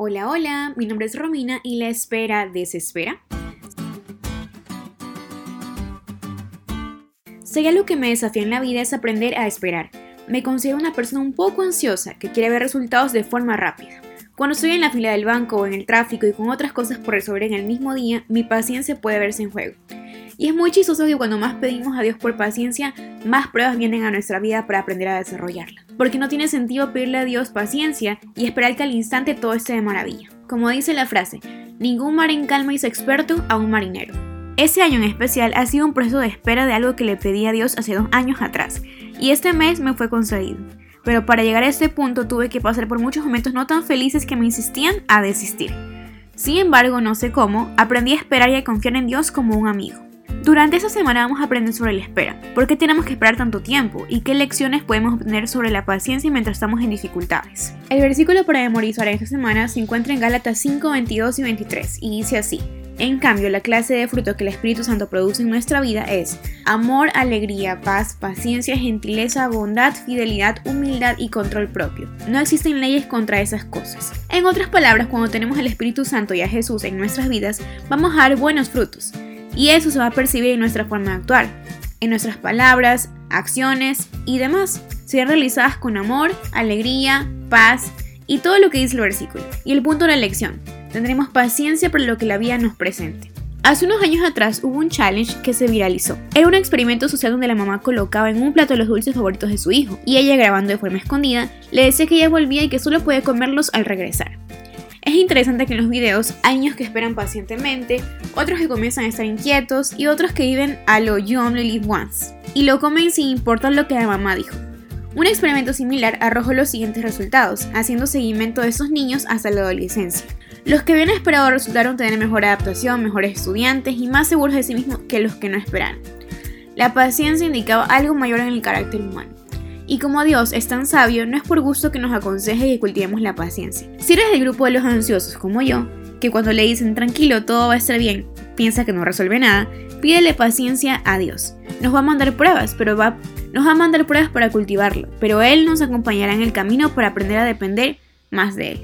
Hola, hola, mi nombre es Romina y la espera desespera. Si algo que me desafía en la vida es aprender a esperar. Me considero una persona un poco ansiosa que quiere ver resultados de forma rápida. Cuando estoy en la fila del banco o en el tráfico y con otras cosas por resolver en el mismo día, mi paciencia puede verse en juego. Y es muy chistoso que cuando más pedimos a Dios por paciencia, más pruebas vienen a nuestra vida para aprender a desarrollarla. Porque no tiene sentido pedirle a Dios paciencia y esperar que al instante todo esté de maravilla. Como dice la frase, ningún mar en calma hizo experto a un marinero. Ese año en especial ha sido un proceso de espera de algo que le pedí a Dios hace dos años atrás, y este mes me fue concedido. Pero para llegar a este punto tuve que pasar por muchos momentos no tan felices que me insistían a desistir. Sin embargo, no sé cómo, aprendí a esperar y a confiar en Dios como un amigo. Durante esta semana vamos a aprender sobre la espera, por qué tenemos que esperar tanto tiempo y qué lecciones podemos obtener sobre la paciencia mientras estamos en dificultades. El versículo para memorizar esta semana se encuentra en Gálatas 5, 22 y 23 y dice así. En cambio, la clase de fruto que el Espíritu Santo produce en nuestra vida es amor, alegría, paz, paciencia, gentileza, bondad, fidelidad, humildad y control propio. No existen leyes contra esas cosas. En otras palabras, cuando tenemos el Espíritu Santo y a Jesús en nuestras vidas, vamos a dar buenos frutos. Y eso se va a percibir en nuestra forma de actuar, en nuestras palabras, acciones y demás. Serán realizadas con amor, alegría, paz y todo lo que dice el versículo. Y el punto de la lección, tendremos paciencia por lo que la vida nos presente. Hace unos años atrás hubo un challenge que se viralizó. Era un experimento social donde la mamá colocaba en un plato los dulces favoritos de su hijo y ella grabando de forma escondida le decía que ella volvía y que solo podía comerlos al regresar. Es interesante que en los videos hay niños que esperan pacientemente, otros que comienzan a estar inquietos y otros que viven a lo You Only Live Once y lo comen sin importar lo que la mamá dijo. Un experimento similar arrojó los siguientes resultados, haciendo seguimiento de esos niños hasta la adolescencia. Los que habían esperado resultaron tener mejor adaptación, mejores estudiantes y más seguros de sí mismos que los que no esperaron. La paciencia indicaba algo mayor en el carácter humano. Y como Dios es tan sabio, no es por gusto que nos aconseje que cultivemos la paciencia. Si eres del grupo de los ansiosos como yo, que cuando le dicen tranquilo todo va a estar bien, piensa que no resuelve nada, pídele paciencia a Dios. Nos va a mandar pruebas, pero va, nos va a mandar pruebas para cultivarlo, pero Él nos acompañará en el camino para aprender a depender más de Él.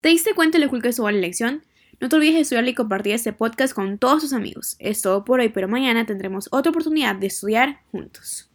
¿Te diste cuenta de lo cool que estuvo la lección? No te olvides de estudiar y compartir este podcast con todos tus amigos. Es todo por hoy, pero mañana tendremos otra oportunidad de estudiar juntos.